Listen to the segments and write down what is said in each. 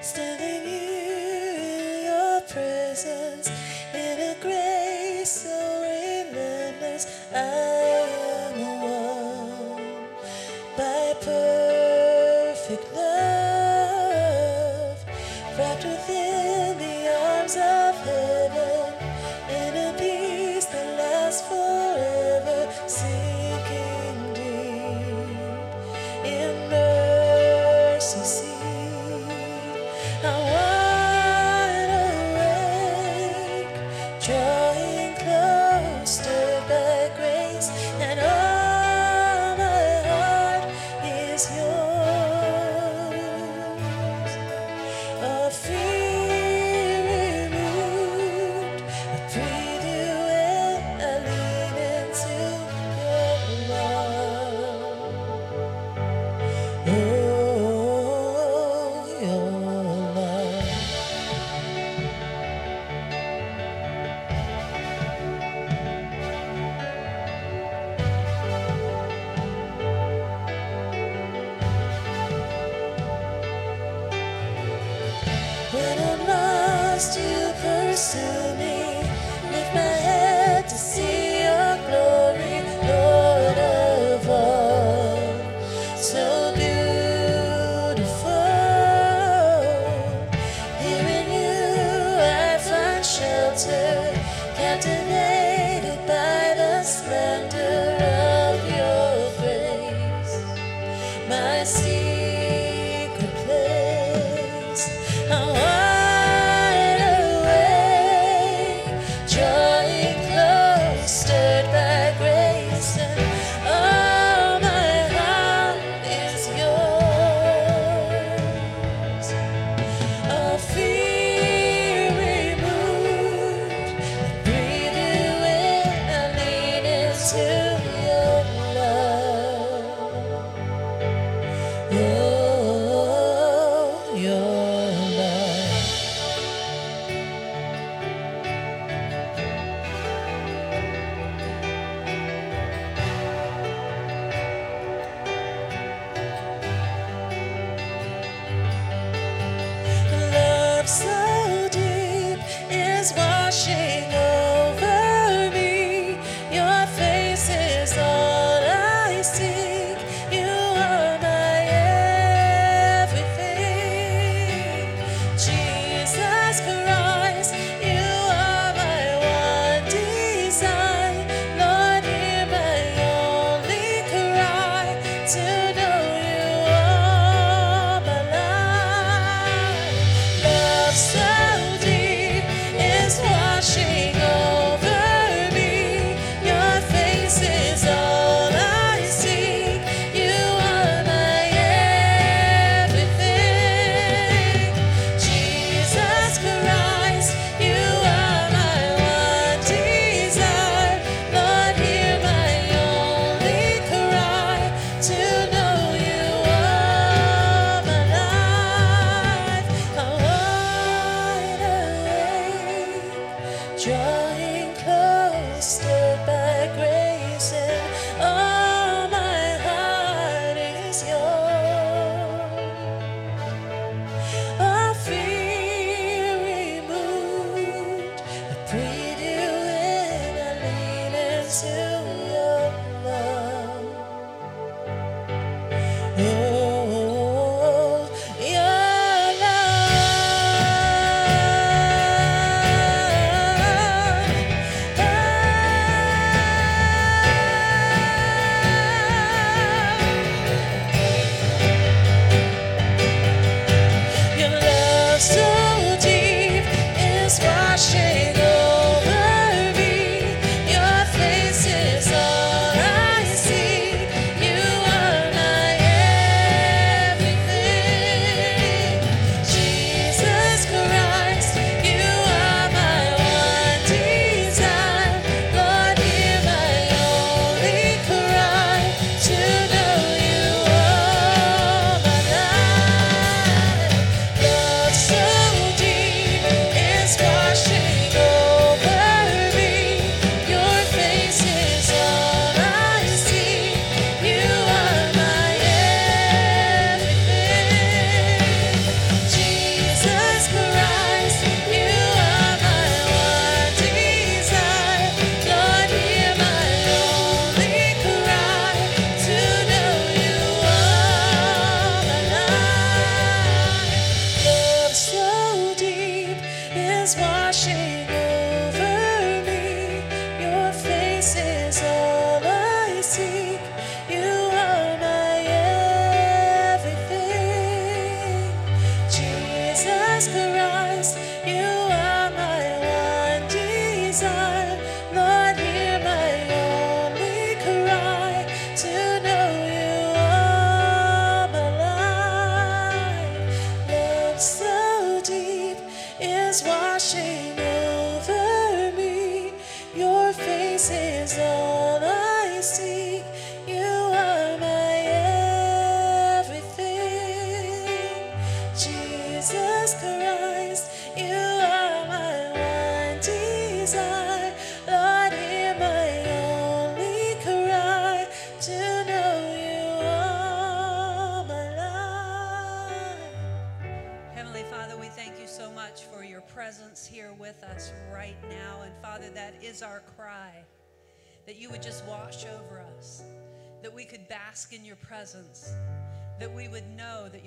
standing here in your presence in a grace so relentless. I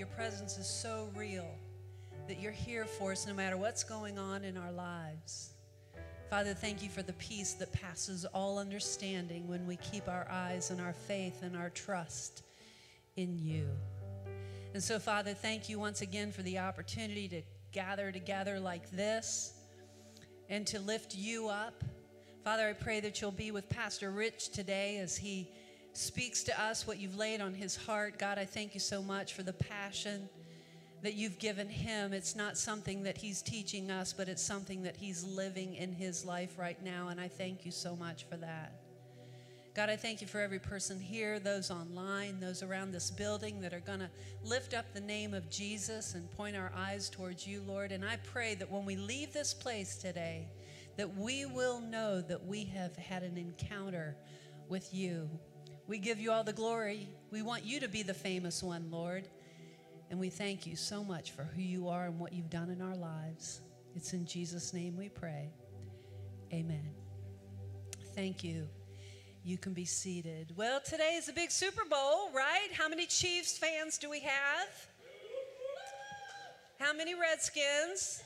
your presence is so real, that you're here for us no matter what's going on in our lives. Father, thank you for the peace that passes all understanding when we keep our eyes and our faith and our trust in you. And so, Father, thank you once again for the opportunity to gather together like this and to lift you up. Father, I pray that you'll be with Pastor Rich today as he speaks to us what you've laid on his heart. God, I thank you so much for the passion that you've given him. It's not something that he's teaching us, but it's something that he's living in his life right now. And I thank you so much for that. God, I thank you for every person here, those online, those around this building that are going to lift up the name of Jesus and point our eyes towards you, Lord. And I pray that when we leave this place today, that we will know that we have had an encounter with you. We give you all the glory. We want you to be the famous one, Lord. And we thank you so much for who you are and what you've done in our lives. It's in Jesus' name we pray. Amen. Thank you. You can be seated. Well, today is a big Super Bowl, right? How many Chiefs fans do we have? How many Redskins?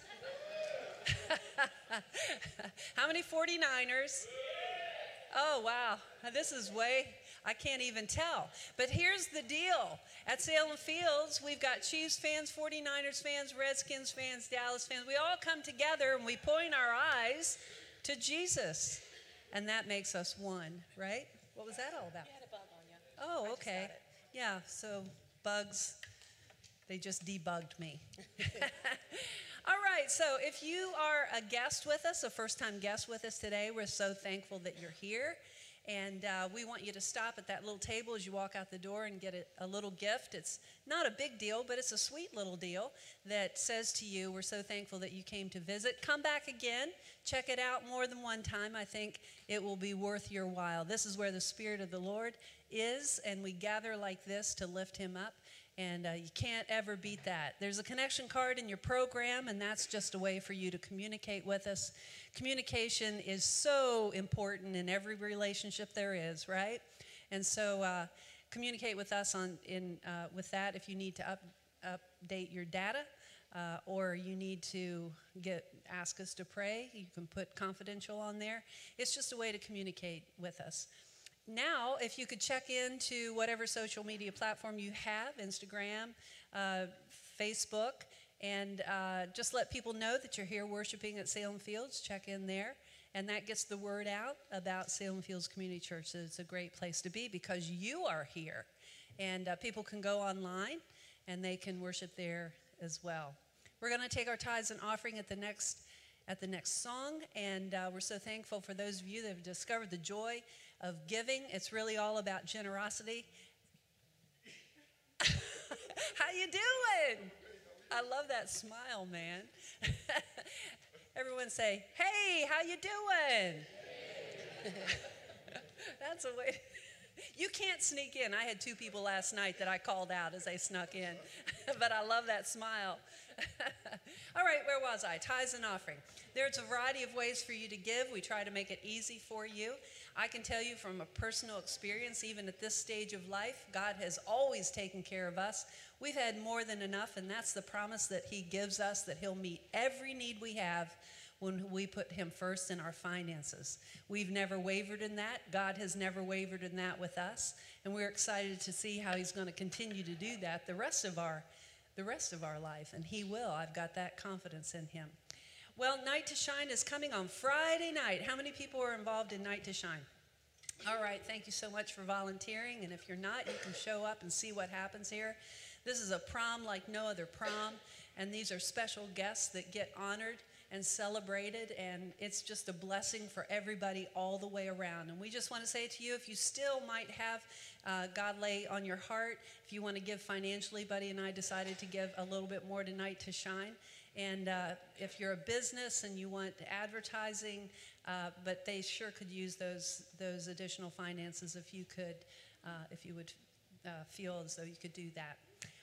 How many 49ers? Oh, wow. This is way, I can't even tell. But here's the deal at Salem Fields, we've got Chiefs fans, 49ers fans, Redskins fans, Dallas fans. We all come together and we point our eyes to Jesus. And that makes us one, right? What was that all about? You had a bug on you. Oh, I just got okay. Yeah, so bugs, they just debugged me. All right, so if you are a guest with us, a first time guest with us today, we're so thankful that you're here. And uh, we want you to stop at that little table as you walk out the door and get a, a little gift. It's not a big deal, but it's a sweet little deal that says to you, We're so thankful that you came to visit. Come back again. Check it out more than one time. I think it will be worth your while. This is where the Spirit of the Lord is, and we gather like this to lift Him up. And uh, you can't ever beat that. There's a connection card in your program, and that's just a way for you to communicate with us. Communication is so important in every relationship there is, right? And so, uh, communicate with us on in uh, with that if you need to up, update your data. Uh, or you need to get ask us to pray. You can put confidential on there. It's just a way to communicate with us. Now, if you could check into whatever social media platform you have Instagram, uh, Facebook, and uh, just let people know that you're here worshiping at Salem Fields. Check in there. And that gets the word out about Salem Fields Community Church. That it's a great place to be because you are here. And uh, people can go online and they can worship there as well. We're going to take our tithes and offering at the next at the next song. And uh, we're so thankful for those of you that have discovered the joy of giving. It's really all about generosity. How you doing? I love that smile, man. Everyone say, "Hey, how you doing?" That's a way. You can't sneak in. I had two people last night that I called out as they snuck in, but I love that smile. All right, where was I? Tithes and offering. There's a variety of ways for you to give. We try to make it easy for you. I can tell you from a personal experience, even at this stage of life, God has always taken care of us. We've had more than enough, and that's the promise that He gives us that He'll meet every need we have when we put Him first in our finances. We've never wavered in that. God has never wavered in that with us, and we're excited to see how He's going to continue to do that the rest of our the rest of our life, and He will. I've got that confidence in Him. Well, Night to Shine is coming on Friday night. How many people are involved in Night to Shine? All right, thank you so much for volunteering. And if you're not, you can show up and see what happens here. This is a prom like no other prom, and these are special guests that get honored and celebrated, and it's just a blessing for everybody all the way around. And we just want to say to you if you still might have uh, God lay on your heart, if you want to give financially, Buddy and I decided to give a little bit more to Night to Shine. And uh, if you're a business and you want advertising, uh, but they sure could use those those additional finances if you could, uh, if you would uh, feel as though you could do that.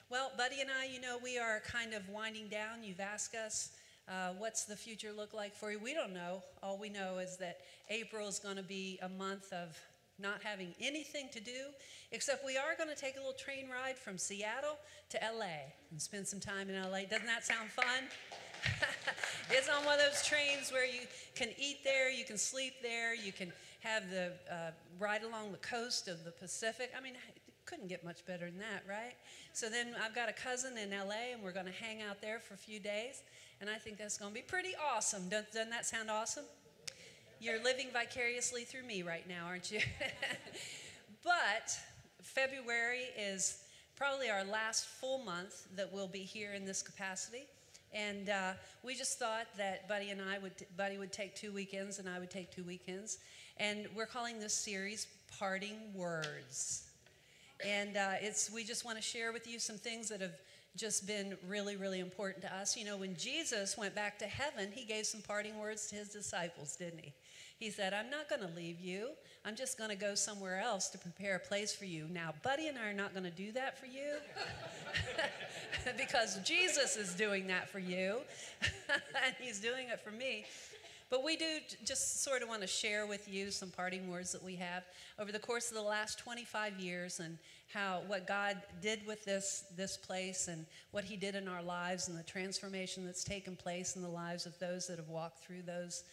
Well, Buddy and I, you know, we are kind of winding down. You've asked us, uh, what's the future look like for you? We don't know. All we know is that April is going to be a month of not having anything to do, except we are going to take a little train ride from Seattle to LA and spend some time in LA. Doesn't that sound fun? it's on one of those trains where you can eat there, you can sleep there, you can have the uh, ride along the coast of the Pacific. I mean, it couldn't get much better than that, right? So then I've got a cousin in LA, and we're going to hang out there for a few days, and I think that's going to be pretty awesome. Doesn't that sound awesome? You're living vicariously through me right now, aren't you? but February is probably our last full month that we'll be here in this capacity. And uh, we just thought that Buddy and I would, Buddy would take two weekends and I would take two weekends. And we're calling this series Parting Words. And uh, it's, we just want to share with you some things that have just been really, really important to us. You know, when Jesus went back to heaven, he gave some parting words to his disciples, didn't he? He said, I'm not going to leave you. I'm just going to go somewhere else to prepare a place for you. Now, Buddy and I are not going to do that for you because Jesus is doing that for you, and he's doing it for me. But we do just sort of want to share with you some parting words that we have over the course of the last 25 years and how what God did with this this place and what he did in our lives and the transformation that's taken place in the lives of those that have walked through those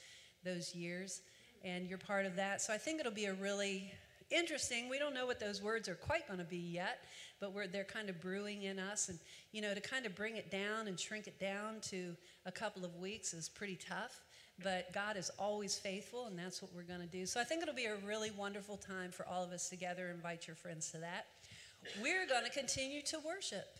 those years and you're part of that. So I think it'll be a really interesting. We don't know what those words are quite going to be yet, but they're kind of brewing in us. And, you know, to kind of bring it down and shrink it down to a couple of weeks is pretty tough. But God is always faithful, and that's what we're going to do. So I think it'll be a really wonderful time for all of us together. Invite your friends to that. We're going to continue to worship.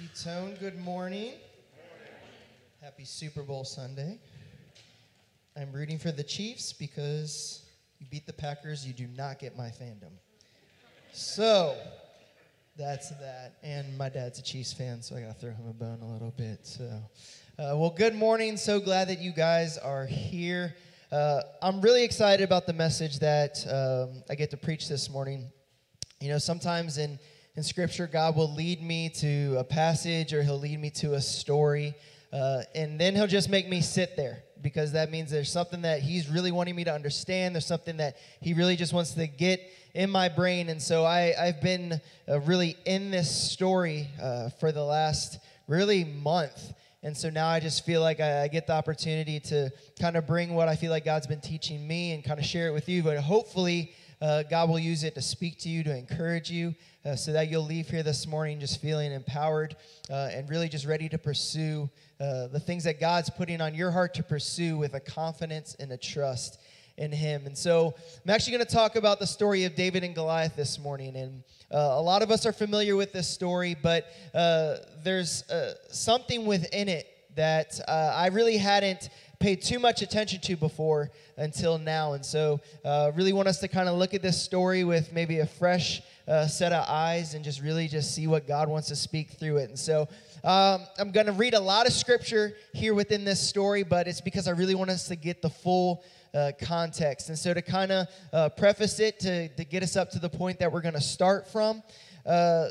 You, Tone. Good morning. Happy Super Bowl Sunday. I'm rooting for the Chiefs because you beat the Packers, you do not get my fandom. So, that's that. And my dad's a Chiefs fan, so I got to throw him a bone a little bit. So, uh, well, good morning. So glad that you guys are here. Uh, I'm really excited about the message that um, I get to preach this morning. You know, sometimes in, in Scripture, God will lead me to a passage or He'll lead me to a story, uh, and then He'll just make me sit there because that means there's something that He's really wanting me to understand. There's something that He really just wants to get in my brain. And so I, I've been uh, really in this story uh, for the last really month. And so now I just feel like I, I get the opportunity to kind of bring what I feel like God's been teaching me and kind of share it with you. But hopefully, uh, God will use it to speak to you, to encourage you, uh, so that you'll leave here this morning just feeling empowered uh, and really just ready to pursue uh, the things that God's putting on your heart to pursue with a confidence and a trust in Him. And so I'm actually going to talk about the story of David and Goliath this morning. And uh, a lot of us are familiar with this story, but uh, there's something within it that I really hadn't paid too much attention to before until now. And so, uh, really want us to kind of look at this story with maybe a fresh uh, set of eyes and just really just see what God wants to speak through it. And so, um, I'm going to read a lot of scripture here within this story, but it's because I really want us to get the full. Uh, context. And so, to kind of uh, preface it, to, to get us up to the point that we're going to start from, uh,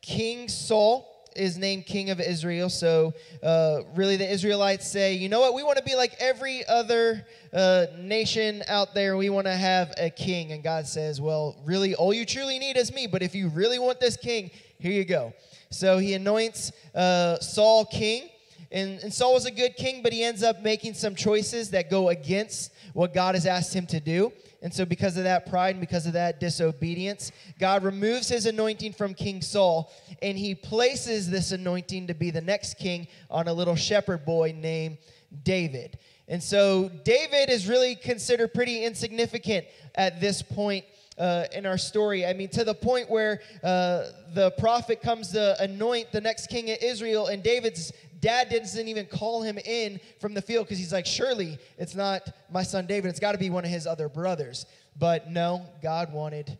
King Saul is named king of Israel. So, uh, really, the Israelites say, you know what? We want to be like every other uh, nation out there. We want to have a king. And God says, well, really, all you truly need is me. But if you really want this king, here you go. So, he anoints uh, Saul king. And, and Saul was a good king, but he ends up making some choices that go against what God has asked him to do. And so, because of that pride and because of that disobedience, God removes his anointing from King Saul and he places this anointing to be the next king on a little shepherd boy named David. And so, David is really considered pretty insignificant at this point uh, in our story. I mean, to the point where uh, the prophet comes to anoint the next king of Israel, and David's dad doesn't even call him in from the field because he's like, surely it's not my son David. It's got to be one of his other brothers. But no, God wanted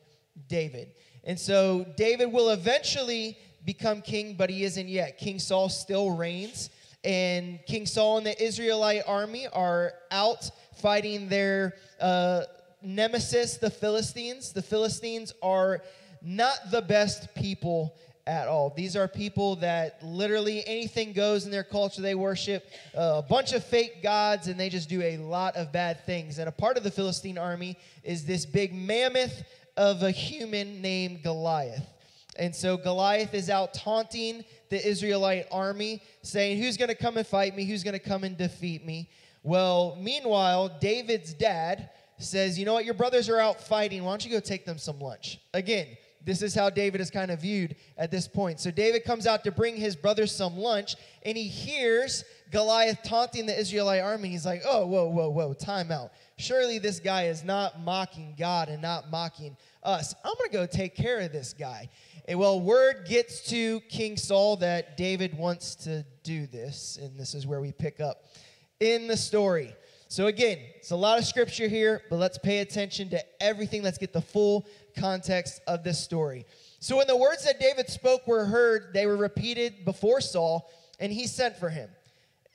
David. And so David will eventually become king, but he isn't yet. King Saul still reigns. And King Saul and the Israelite army are out fighting their uh, nemesis, the Philistines. The Philistines are not the best people at all. These are people that literally anything goes in their culture. They worship uh, a bunch of fake gods and they just do a lot of bad things. And a part of the Philistine army is this big mammoth of a human named Goliath. And so Goliath is out taunting the Israelite army, saying, Who's going to come and fight me? Who's going to come and defeat me? Well, meanwhile, David's dad says, You know what? Your brothers are out fighting. Why don't you go take them some lunch? Again, this is how David is kind of viewed at this point. So David comes out to bring his brothers some lunch, and he hears Goliath taunting the Israelite army. He's like, oh, whoa, whoa, whoa, time out. Surely this guy is not mocking God and not mocking us. I'm going to go take care of this guy. And well, word gets to King Saul that David wants to do this, and this is where we pick up in the story. So, again, it's a lot of scripture here, but let's pay attention to everything. Let's get the full context of this story. So, when the words that David spoke were heard, they were repeated before Saul, and he sent for him.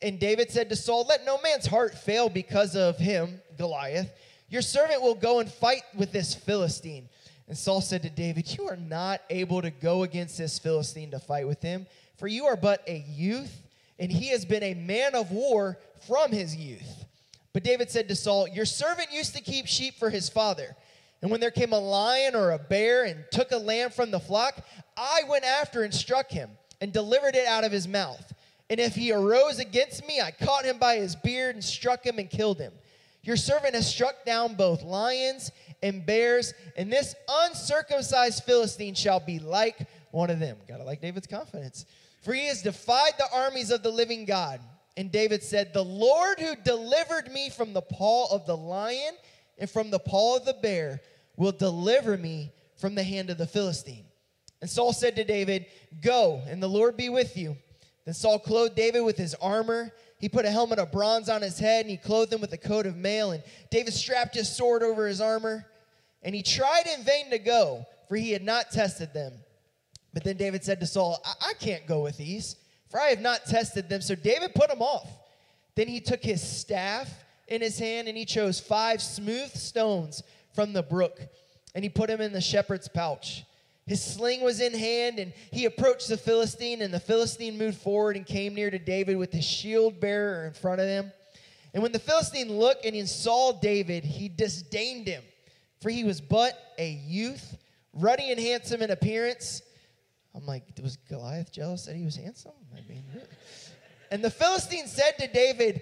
And David said to Saul, Let no man's heart fail because of him, Goliath. Your servant will go and fight with this Philistine. And Saul said to David, You are not able to go against this Philistine to fight with him, for you are but a youth, and he has been a man of war from his youth. But David said to Saul, Your servant used to keep sheep for his father. And when there came a lion or a bear and took a lamb from the flock, I went after and struck him and delivered it out of his mouth. And if he arose against me, I caught him by his beard and struck him and killed him. Your servant has struck down both lions and bears, and this uncircumcised Philistine shall be like one of them. Gotta like David's confidence. For he has defied the armies of the living God. And David said, The Lord who delivered me from the paw of the lion and from the paw of the bear will deliver me from the hand of the Philistine. And Saul said to David, Go, and the Lord be with you. Then Saul clothed David with his armor. He put a helmet of bronze on his head, and he clothed him with a coat of mail. And David strapped his sword over his armor. And he tried in vain to go, for he had not tested them. But then David said to Saul, I, I can't go with these, for I have not tested them. So David put them off. Then he took his staff in his hand, and he chose five smooth stones from the brook, and he put them in the shepherd's pouch. His sling was in hand, and he approached the Philistine, and the Philistine moved forward and came near to David with his shield bearer in front of him. And when the Philistine looked and he saw David, he disdained him, for he was but a youth, ruddy and handsome in appearance. I'm like, was Goliath jealous that he was handsome? I mean, and the Philistine said to David,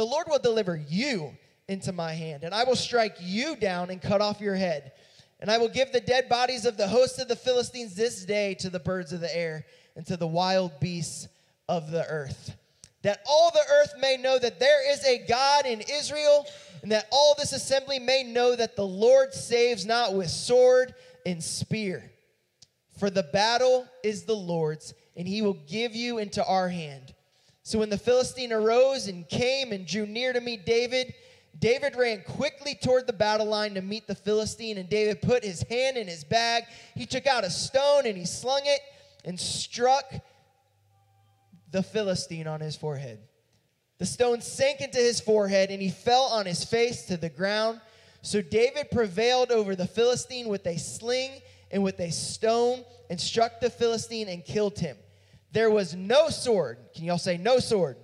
the Lord will deliver you into my hand, and I will strike you down and cut off your head. And I will give the dead bodies of the host of the Philistines this day to the birds of the air and to the wild beasts of the earth. That all the earth may know that there is a God in Israel, and that all this assembly may know that the Lord saves not with sword and spear. For the battle is the Lord's, and he will give you into our hand. So when the Philistine arose and came and drew near to meet David, David ran quickly toward the battle line to meet the Philistine, and David put his hand in his bag. He took out a stone and he slung it and struck the Philistine on his forehead. The stone sank into his forehead, and he fell on his face to the ground. So David prevailed over the Philistine with a sling and with a stone, and struck the Philistine and killed him. There was no sword. Can y'all say no sword?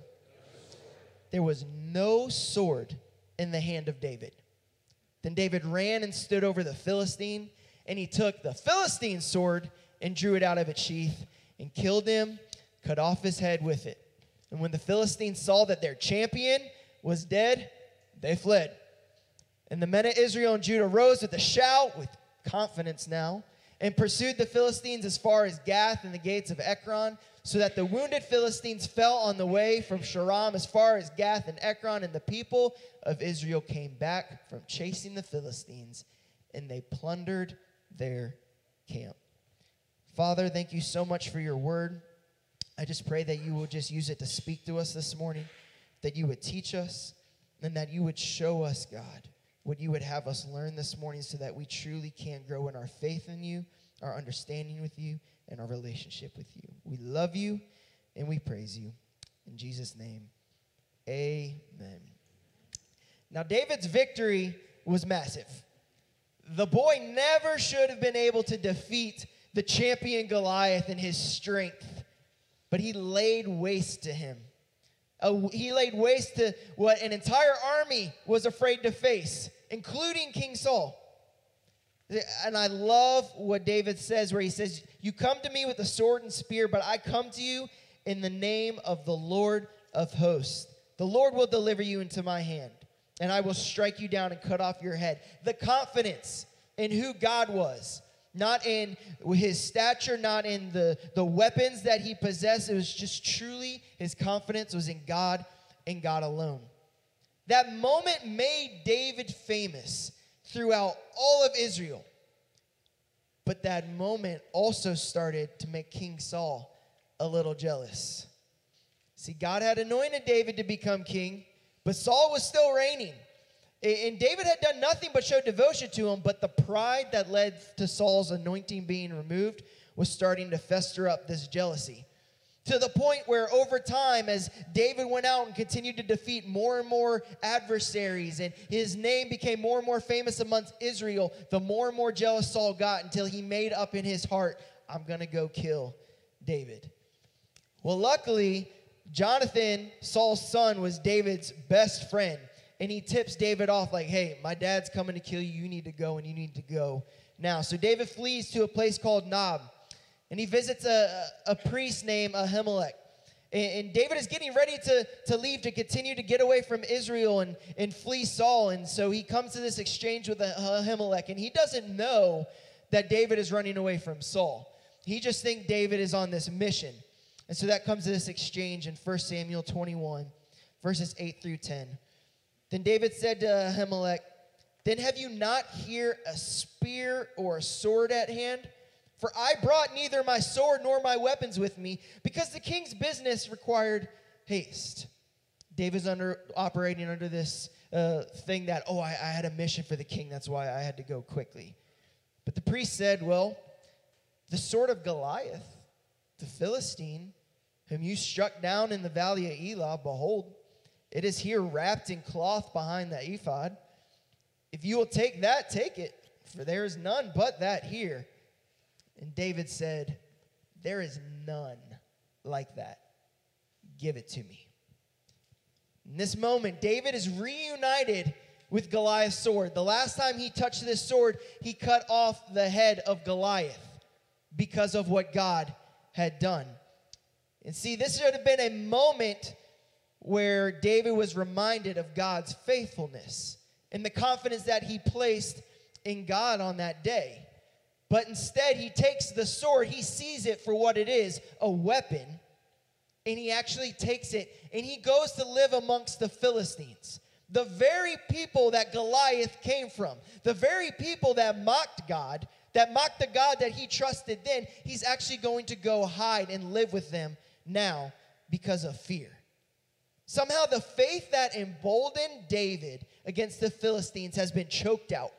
There was no sword in the hand of David. Then David ran and stood over the Philistine, and he took the Philistine's sword and drew it out of its sheath and killed him, cut off his head with it. And when the Philistines saw that their champion was dead, they fled. And the men of Israel and Judah rose with a shout, with confidence now, and pursued the Philistines as far as Gath and the gates of Ekron, so that the wounded Philistines fell on the way from Shaaraim as far as Gath and Ekron, and the people of Israel came back from chasing the Philistines, and they plundered their camp. Father, thank you so much for your word. I just pray that you will just use it to speak to us this morning, that you would teach us, and that you would show us, God, what you would have us learn this morning so that we truly can grow in our faith in you, our understanding with you, and our relationship with you. We love you and we praise you. In Jesus' name, amen. Now, David's victory was massive. The boy never should have been able to defeat the champion Goliath in his strength, but he laid waste to him. Uh, he laid waste to what an entire army was afraid to face, including King Saul. And I love what David says, where he says, You come to me with a sword and spear, but I come to you in the name of the Lord of hosts. The Lord will deliver you into my hand, and I will strike you down and cut off your head. The confidence in who God was, not in his stature, not in the, the weapons that he possessed. It was just truly his confidence was in God and God alone. That moment made David famous throughout all of Israel. But that moment also started to make King Saul a little jealous. See, God had anointed David to become king, but Saul was still reigning. And David had done nothing but show devotion to him, but the pride that led to Saul's anointing being removed was starting to fester up this jealousy to the point where over time as david went out and continued to defeat more and more adversaries and his name became more and more famous amongst israel the more and more jealous saul got until he made up in his heart i'm going to go kill david. Well luckily jonathan saul's son was david's best friend and he tips david off like hey my dad's coming to kill you. You need to go and you need to go now. So david flees to a place called nob and he visits a, a priest named Ahimelech. And, David is getting ready to, to leave to continue to get away from Israel and, and flee Saul. And so he comes to this exchange with Ahimelech, and he doesn't know that David is running away from Saul. He just thinks David is on this mission. And so that comes to this exchange in 1 Samuel 21, verses 8 through 10. Then David said to Ahimelech, Then have you not here a spear or a sword at hand? For I brought neither my sword nor my weapons with me, because the king's business required haste. David's under operating under this uh, thing that, oh, I, I had a mission for the king, that's why I had to go quickly. But the priest said, Well, the sword of Goliath, the Philistine, whom you struck down in the valley of Elah, behold, it is here wrapped in cloth behind the ephod. If you will take that, take it, for there is none but that here. And David said, There is none like that. Give it to me. In this moment, David is reunited with Goliath's sword. The last time he touched this sword, he cut off the head of Goliath because of what God had done. And see, this should have been a moment where David was reminded of God's faithfulness and the confidence that he placed in God on that day. But instead, he takes the sword, he sees it for what it is a weapon, and he actually takes it and he goes to live amongst the Philistines. The very people that Goliath came from, the very people that mocked God, that mocked the God that he trusted then, he's actually going to go hide and live with them now because of fear. Somehow, the faith that emboldened David against the Philistines has been choked out.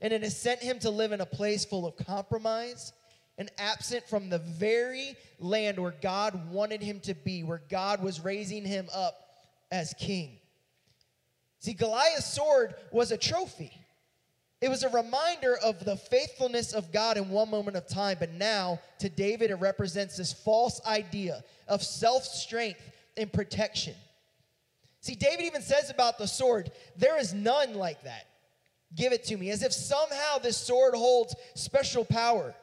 And it has sent him to live in a place full of compromise and absent from the very land where God wanted him to be, where God was raising him up as king. See, Goliath's sword was a trophy. It was a reminder of the faithfulness of God in one moment of time, but now to David, it represents this false idea of self strength and protection. See, David even says about the sword, there is none like that. Give it to me, as if somehow this sword holds special power.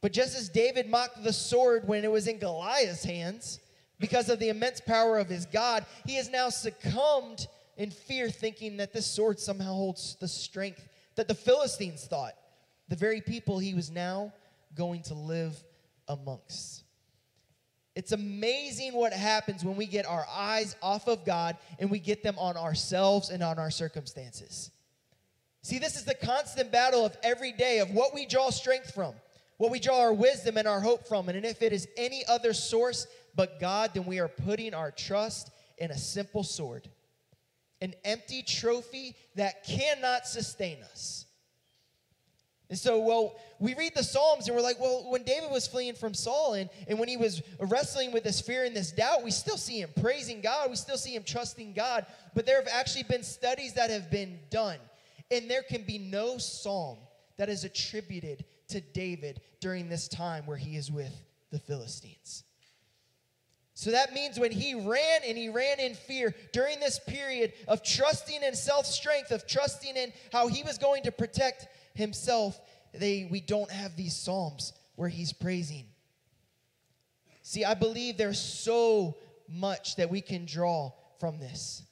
But just as David mocked the sword when it was in Goliath's hands, because of the immense power of his God, he has now succumbed in fear, thinking that this sword somehow holds the strength that the Philistines thought, the very people he was now going to live amongst. It's amazing what happens when we get our eyes off of God and we get them on ourselves and on our circumstances. See, this is the constant battle of every day of what we draw strength from, what we draw our wisdom and our hope from. And if it is any other source but God, then we are putting our trust in a simple sword an empty trophy that cannot sustain us. And so, well, we read the Psalms and we're like, well, when David was fleeing from Saul and, and when he was wrestling with this fear and this doubt, we still see him praising God. We still see him trusting God. But there have actually been studies that have been done. And there can be no psalm that is attributed to David during this time where he is with the Philistines. So that means when he ran and he ran in fear during this period of trusting in self strength, of trusting in how he was going to protect himself, they, we don't have these Psalms where he's praising. See, I believe there's so much that we can draw from this.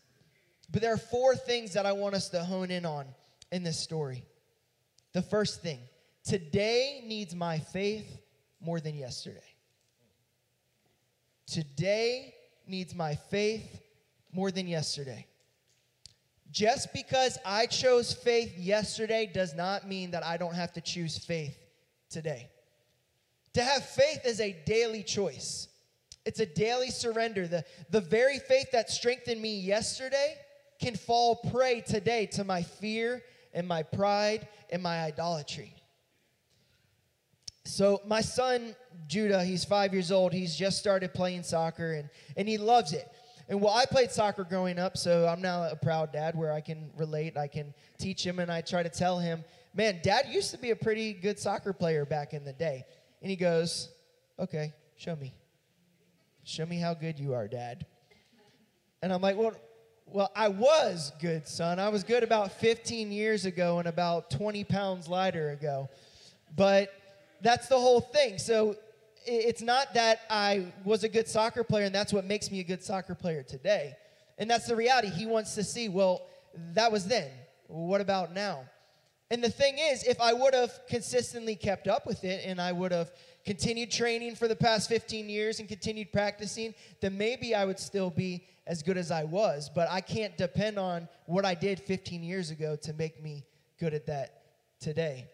But there are four things that I want us to hone in on in this story. The first thing today needs my faith more than yesterday. Today needs my faith more than yesterday. Just because I chose faith yesterday does not mean that I don't have to choose faith today. To have faith is a daily choice. It's a daily surrender. The, the very faith that strengthened me yesterday can fall prey today to my fear and my pride and my idolatry. So my son Judah, he's five years old. He's just started playing soccer and, and he loves it. And well, I played soccer growing up, so I'm now a proud dad where I can relate. I can teach him and I try to tell him, man, dad used to be a pretty good soccer player back in the day. And he goes, okay, show me. Show me how good you are, dad. And I'm like, well, well, I was good, son. I was good about 15 years ago and about 20 pounds lighter ago. But That's the whole thing. So it's not that I was a good soccer player and that's what makes me a good soccer player today. And that's the reality. He wants to see, well, that was then. What about now? And the thing is, if I would have consistently kept up with it and I would have continued training for the past 15 years and continued practicing, then maybe I would still be as good as I was. But I can't depend on what I did 15 years ago to make me good at that today.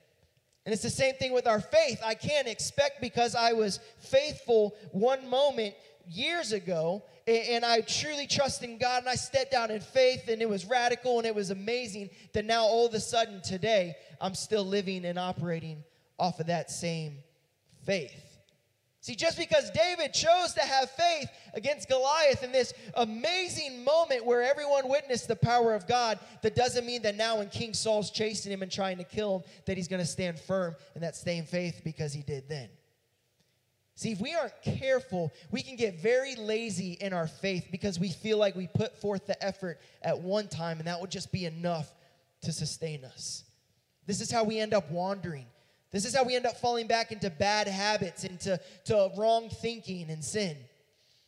And it's the same thing with our faith. I can't expect because I was faithful one moment years ago and I truly trust in God and I stepped out in faith and it was radical and it was amazing that now all of a sudden today I'm still living and operating off of that same faith. See, just because David chose to have faith against Goliath in this amazing moment where everyone witnessed the power of God, that doesn't mean that now when King Saul's chasing him and trying to kill him, that he's going to stand firm in that same faith because he did then. See, if we aren't careful, we can get very lazy in our faith because we feel like we put forth the effort at one time and that would just be enough to sustain us. This is how we end up wandering. This is how we end up falling back into bad habits, into to wrong thinking and sin.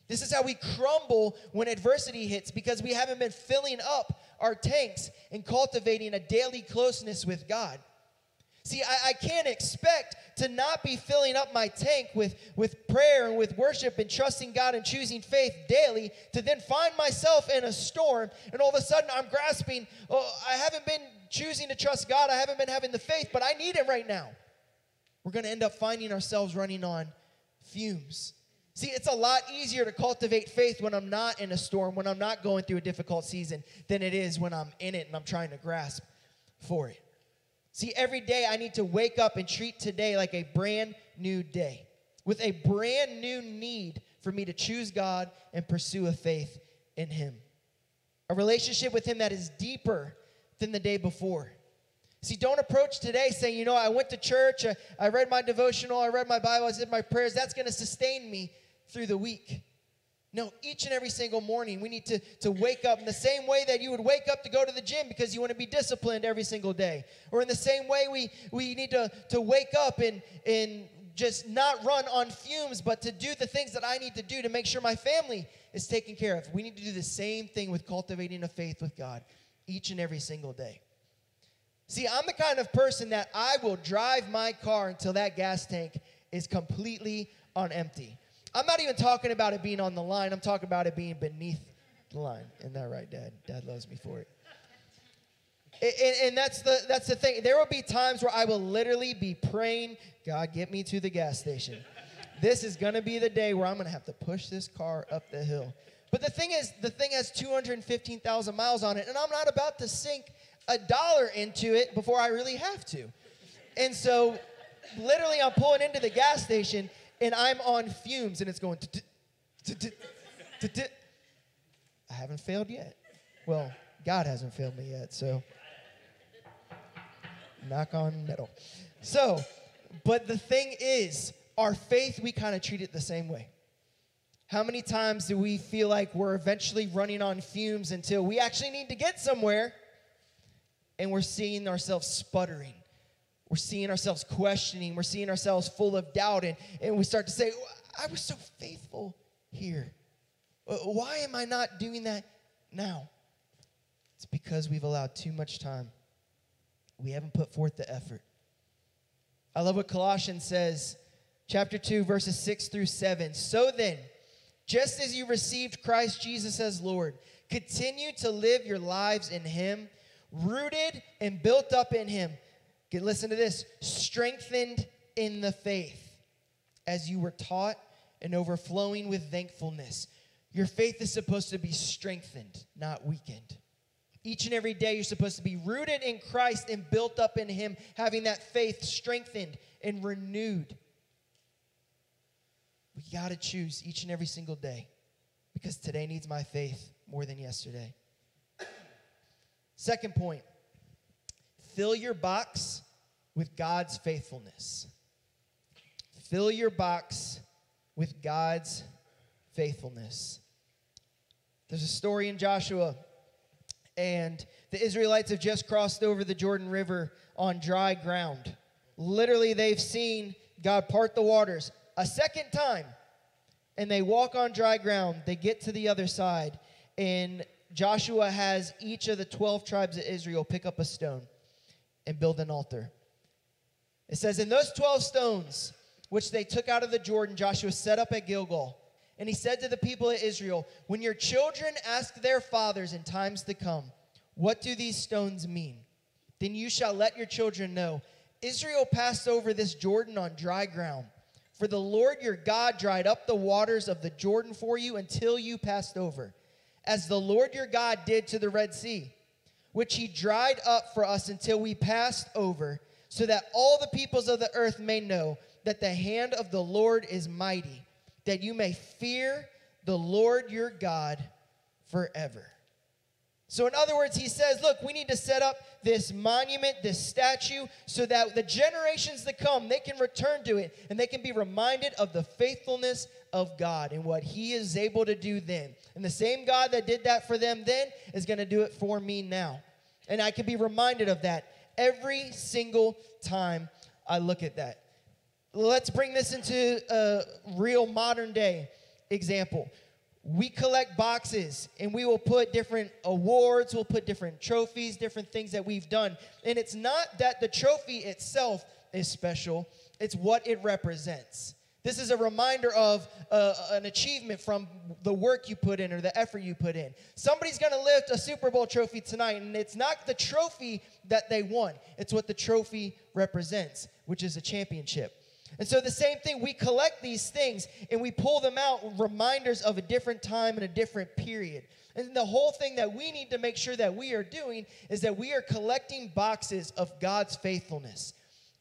This is how we crumble when adversity hits because we haven't been filling up our tanks and cultivating a daily closeness with God. See, I, I can't expect to not be filling up my tank with, with prayer and with worship and trusting God and choosing faith daily to then find myself in a storm and all of a sudden I'm grasping, oh, I haven't been choosing to trust God. I haven't been having the faith, but I need Him right now. We're going to end up finding ourselves running on fumes. See, it's a lot easier to cultivate faith when I'm not in a storm, when I'm not going through a difficult season, than it is when I'm in it and I'm trying to grasp for it. See, every day I need to wake up and treat today like a brand new day with a brand new need for me to choose God and pursue a faith in Him. A relationship with Him that is deeper than the day before. See, don't approach today saying, you know, I went to church, I, I read my devotional, I read my Bible, I did my prayers. That's going to sustain me through the week. No, each and every single morning we need to, to wake up in the same way that you would wake up to go to the gym because you want to be disciplined every single day. Or in the same way we, we need to, to wake up and, and just not run on fumes, but to do the things that I need to do to make sure my family is taken care of. We need to do the same thing with cultivating a faith with God each and every single day. See, I'm the kind of person that I will drive my car until that gas tank is completely on empty. I'm not even talking about it being on the line. I'm talking about it being beneath the line. Isn't that right, Dad? Dad loves me for it. And, and- that's the that's the thing. There will be times where I will literally be praying, God, get me to the gas station. This is gonna be the day where I'm gonna have to push this car up the hill. But the thing is, the thing has 215,000 miles on it, and I'm not about to sink a dollar into it before I really have to. And so, literally, I'm pulling into the gas station, and I'm on fumes, and it's going. I haven't failed yet. Well, God hasn't failed me yet, so knock on metal. So, but the thing is, our faith, we kind of treat it the same way. How many times do we feel like we're eventually running on fumes until we actually need to get somewhere and we're seeing ourselves sputtering? We're seeing ourselves questioning. We're seeing ourselves full of doubt. And, and we start to say, I was so faithful here. Why am I not doing that now? It's because we've allowed too much time. We haven't put forth the effort. I love what Colossians says, chapter 2, verses 6 through 7. So then, just as you received Christ Jesus as Lord, continue to live your lives in Him, rooted and built up in Him. Get, listen to this strengthened in the faith as you were taught and overflowing with thankfulness. Your faith is supposed to be strengthened, not weakened. Each and every day, you're supposed to be rooted in Christ and built up in Him, having that faith strengthened and renewed. We got to choose each and every single day because today needs my faith more than yesterday. Second point fill your box with God's faithfulness. Fill your box with God's faithfulness. There's a story in Joshua, and the Israelites have just crossed over the Jordan River on dry ground. Literally, they've seen God part the waters a second time, and they walk on dry ground. They get to the other side, and Joshua has each of the 12 tribes of Israel pick up a stone and build an altar. It says, In those 12 stones, which they took out of the Jordan, Joshua set up at Gilgal. And he said to the people of Israel, When your children ask their fathers in times to come, What do these stones mean? Then you shall let your children know Israel passed over this Jordan on dry ground. For the Lord your God dried up the waters of the Jordan for you until you passed over, as the Lord your God did to the Red Sea, which he dried up for us until we passed over, so that all the peoples of the earth may know that the hand of the Lord is mighty, that you may fear the Lord your God forever. So, in other words, he says, Look, we need to set up this monument, this statue, so that the generations that come, they can return to it and they can be reminded of the faithfulness of God and what he is able to do then. And the same God that did that for them then is going to do it for me now. And I can be reminded of that every single time I look at that. Let's bring this into a real modern day example we collect boxes and we will put different awards, we'll put different trophies, different things that we've done. And it's not that the trophy itself is special, it's what it represents. This is a reminder of uh, an achievement from the work you put in or the effort you put in. Somebody's going to lift a Super Bowl trophy tonight, and it's not the trophy that they won, it's what the trophy represents, which is a championship. And so, the same thing, we collect these things and we pull them out, reminders of a different time and a different period. And the whole thing that we need to make sure that we are doing is that we are collecting boxes of God's faithfulness,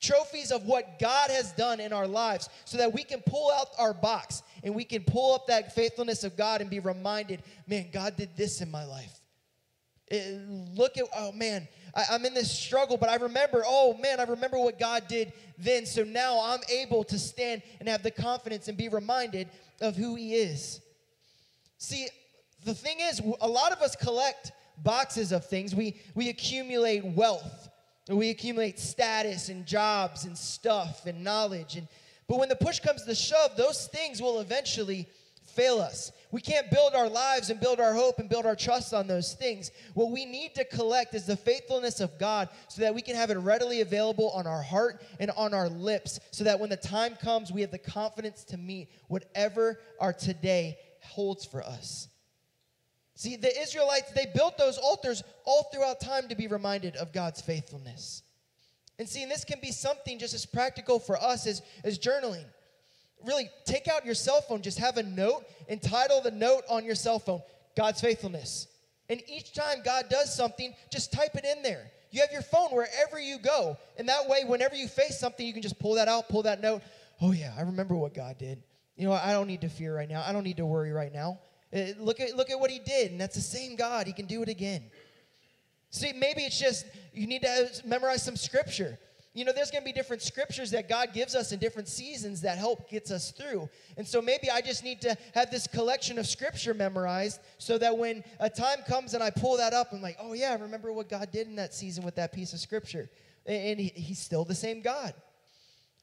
trophies of what God has done in our lives, so that we can pull out our box and we can pull up that faithfulness of God and be reminded, man, God did this in my life. It, look at, oh man, I, I'm in this struggle, but I remember, oh man, I remember what God did then. So now I'm able to stand and have the confidence and be reminded of who He is. See, the thing is, a lot of us collect boxes of things. We, we accumulate wealth, we accumulate status and jobs and stuff and knowledge. And, but when the push comes to shove, those things will eventually fail us. We can't build our lives and build our hope and build our trust on those things. What we need to collect is the faithfulness of God so that we can have it readily available on our heart and on our lips so that when the time comes, we have the confidence to meet whatever our today holds for us. See, the Israelites, they built those altars all throughout time to be reminded of God's faithfulness. And see, and this can be something just as practical for us as, as journaling really take out your cell phone, just have a note, entitle the note on your cell phone, God's faithfulness. And each time God does something, just type it in there. You have your phone wherever you go. And that way, whenever you face something, you can just pull that out, pull that note. Oh, yeah, I remember what God did. You know, I don't need to fear right now. I don't need to worry right now. Uh, look at, look at what he did, and that's the same God. He can do it again. See, maybe it's just you need to memorize some scripture. You know, there's going to be different scriptures that God gives us in different seasons that help gets us through. And so maybe I just need to have this collection of scripture memorized so that when a time comes and I pull that up, I'm like, oh yeah, I remember what God did in that season with that piece of scripture. And he, he's still the same God.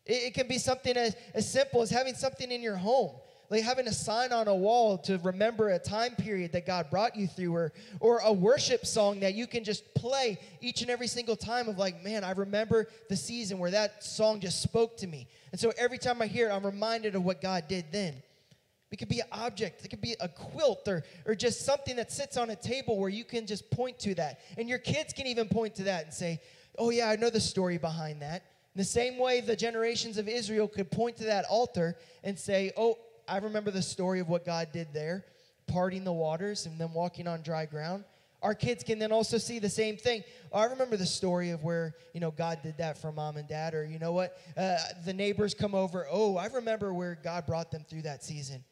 It, it can be something as, as simple as having something in your home like having a sign on a wall to remember a time period that God brought you through, or, or a worship song that you can just play each and every single time of like, man, I remember the season where that song just spoke to me. And so every time I hear it, I'm reminded of what God did then. It could be an object, it could be a quilt or, or just something that sits on a table where you can just point to that. And your kids can even point to that and say, oh, yeah, I know the story behind that. In the same way, the generations of Israel could point to that altar and say, oh, I remember the story of what God did there, parting the waters and then walking on dry ground. Our kids can then also see the same thing. I remember the story of where, you know, God did that for mom and dad, or you know what? Uh, the neighbors come over. Oh, I remember where God brought them through that season.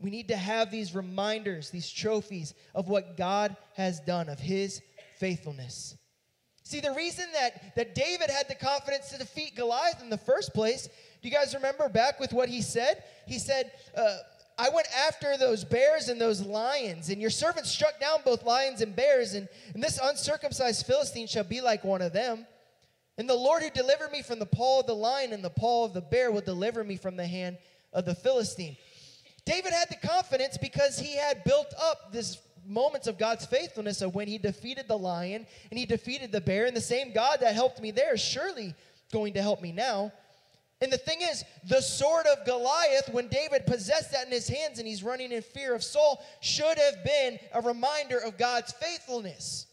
We need to have these reminders, these trophies of what God has done, of his faithfulness. See, the reason that, that David had the confidence to defeat Goliath in the first place do you guys remember back with what he said? He said, uh, I went after those bears and those lions, and your servant struck down both lions and bears, and, and this uncircumcised Philistine shall be like one of them. And the Lord who delivered me from the paw of the lion and the paw of the bear will deliver me from the hand of the Philistine. David had the confidence because he had built up this moments of God's faithfulness of when he defeated the lion and he defeated the bear, and the same God that helped me there is surely going to help me now. And the thing is, the sword of Goliath, when David possessed that in his hands and he's running in fear of Saul, should have been a reminder of God's faithfulness.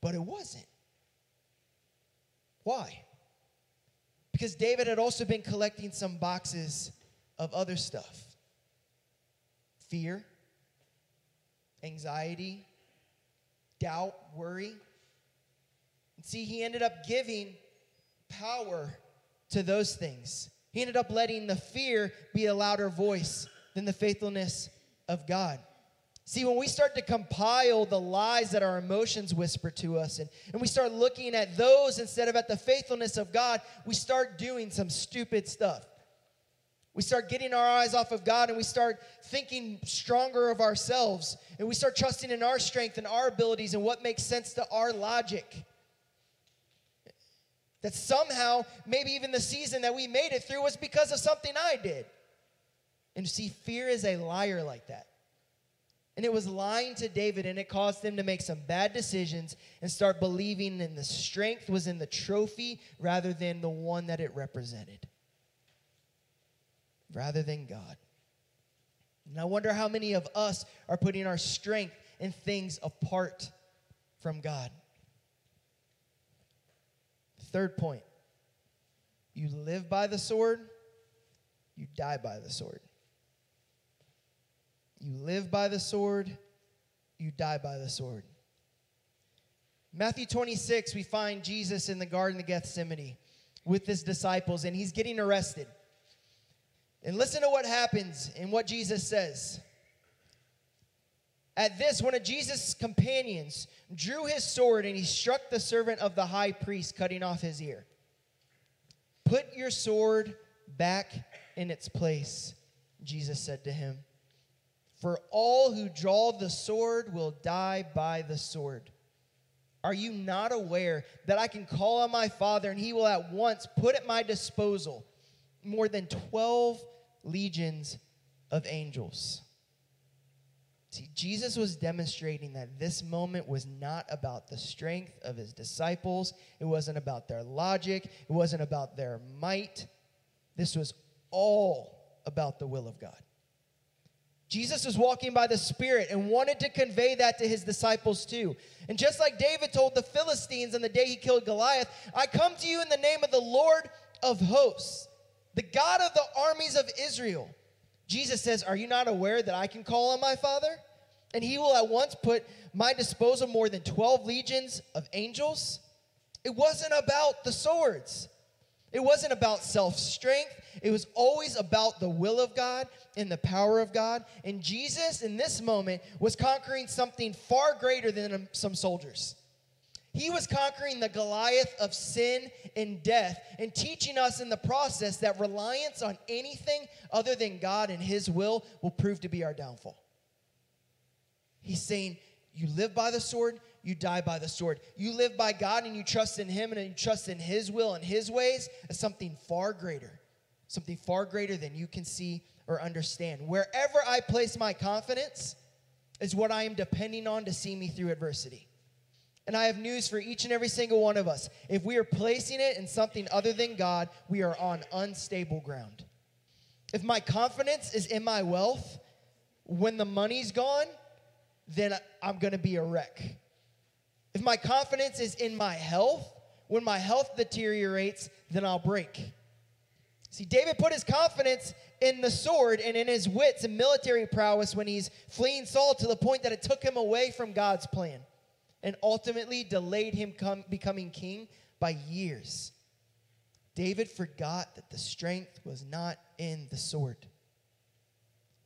But it wasn't. Why? Because David had also been collecting some boxes of other stuff fear, anxiety, doubt, worry. And see, he ended up giving power to those things. He ended up letting the fear be a louder voice than the faithfulness of God. See, when we start to compile the lies that our emotions whisper to us and, and we start looking at those instead of at the faithfulness of God, we start doing some stupid stuff. We start getting our eyes off of God and we start thinking stronger of ourselves and we start trusting in our strength and our abilities and what makes sense to our logic. That somehow, maybe even the season that we made it through was because of something I did. And see, fear is a liar like that. And it was lying to David, and it caused him to make some bad decisions and start believing in the strength was in the trophy rather than the one that it represented, rather than God. And I wonder how many of us are putting our strength in things apart from God. Third point you live by the sword, you die by the sword. You live by the sword, you die by the sword. Matthew 26, we find Jesus in the Garden of Gethsemane with his disciples, and he's getting arrested. And listen to what happens and what Jesus says. At this, one of Jesus' companions drew his sword and he struck the servant of the high priest, cutting off his ear. Put your sword back in its place, Jesus said to him. For all who draw the sword will die by the sword. Are you not aware that I can call on my Father and he will at once put at my disposal more than 12 legions of angels? See, Jesus was demonstrating that this moment was not about the strength of his disciples, it wasn't about their logic, it wasn't about their might. This was all about the will of God. Jesus was walking by the Spirit and wanted to convey that to his disciples too. And just like David told the Philistines on the day he killed Goliath, I come to you in the name of the Lord of hosts, the God of the armies of Israel. Jesus says, Are you not aware that I can call on my Father? And he will at once put my disposal more than 12 legions of angels? It wasn't about the swords. It wasn't about self strength. It was always about the will of God and the power of God. And Jesus, in this moment, was conquering something far greater than some soldiers. He was conquering the Goliath of sin and death and teaching us in the process that reliance on anything other than God and His will will prove to be our downfall. He's saying, You live by the sword, you die by the sword. You live by God and you trust in Him and you trust in His will and His ways as something far greater, something far greater than you can see or understand. Wherever I place my confidence is what I am depending on to see me through adversity. And I have news for each and every single one of us. If we are placing it in something other than God, we are on unstable ground. If my confidence is in my wealth, when the money's gone, then I'm gonna be a wreck. If my confidence is in my health, when my health deteriorates, then I'll break. See, David put his confidence in the sword and in his wits and military prowess when he's fleeing Saul to the point that it took him away from God's plan and ultimately delayed him come, becoming king by years. David forgot that the strength was not in the sword.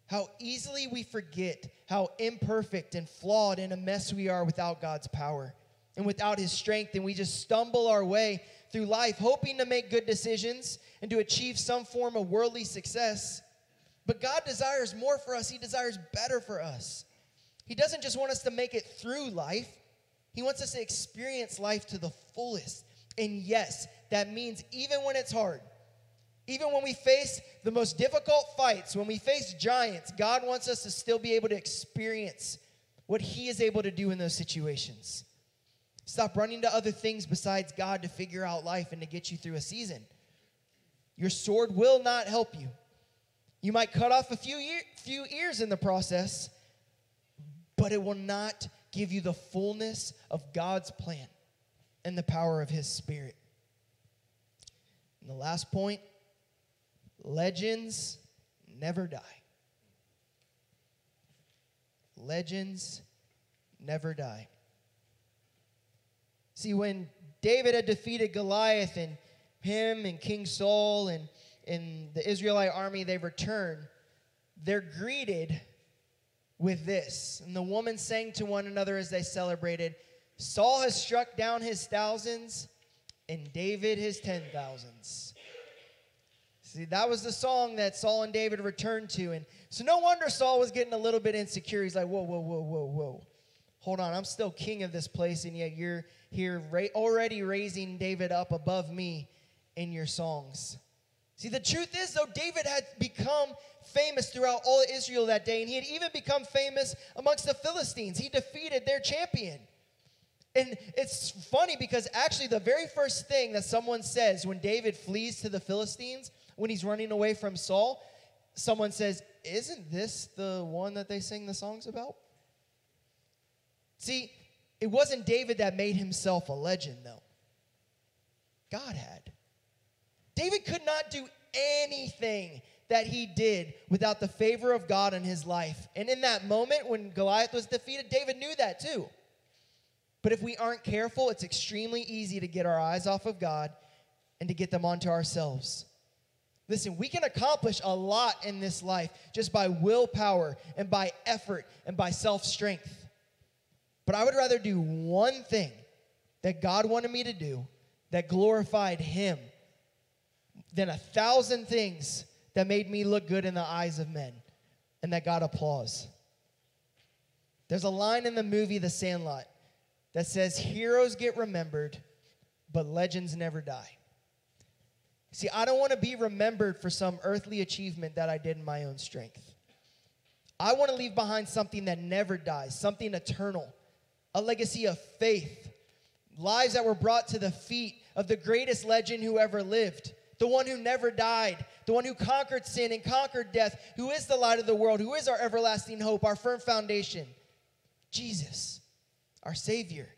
How easily we forget how imperfect and flawed and a mess we are without God's power and without his strength, and we just stumble our way through life hoping to make good decisions and to achieve some form of worldly success. But God desires more for us, He desires better for us. He doesn't just want us to make it through life, He wants us to experience life to the fullest And yes, that means even when it's hard, even when we face the most difficult fights, when we face giants, God wants us to still be able to experience what He is able to do in those situations. Stop running to other things besides God to figure out life and to get you through a season. Your sword will not help you. You might cut off a few, year, few ears in the process, but it will not give you the fullness of God's plan and the power of His Spirit. And the last point legends never die. Legends never die. See, when David had defeated Goliath and him and King Saul and, and the Israelite army, they return, they're greeted with this. And the woman sang to one another as they celebrated Saul has struck down his thousands, and David his ten thousands. See, that was the song that Saul and David returned to. And so no wonder Saul was getting a little bit insecure. He's like, whoa, whoa, whoa, whoa, whoa. Hold on, I'm still king of this place, and yet you're here ra- already raising David up above me in your songs. See, the truth is, though, David had become famous throughout all Israel that day, and he had even become famous amongst the Philistines. He defeated their champion. And it's funny because actually, the very first thing that someone says when David flees to the Philistines, when he's running away from Saul, someone says, Isn't this the one that they sing the songs about? See, it wasn't David that made himself a legend, though. God had. David could not do anything that he did without the favor of God in his life. And in that moment when Goliath was defeated, David knew that too. But if we aren't careful, it's extremely easy to get our eyes off of God and to get them onto ourselves. Listen, we can accomplish a lot in this life just by willpower and by effort and by self strength. But I would rather do one thing that God wanted me to do that glorified Him than a thousand things that made me look good in the eyes of men and that got applause. There's a line in the movie The Sandlot that says, Heroes get remembered, but legends never die. See, I don't want to be remembered for some earthly achievement that I did in my own strength. I want to leave behind something that never dies, something eternal, a legacy of faith, lives that were brought to the feet of the greatest legend who ever lived, the one who never died, the one who conquered sin and conquered death, who is the light of the world, who is our everlasting hope, our firm foundation, Jesus, our Savior.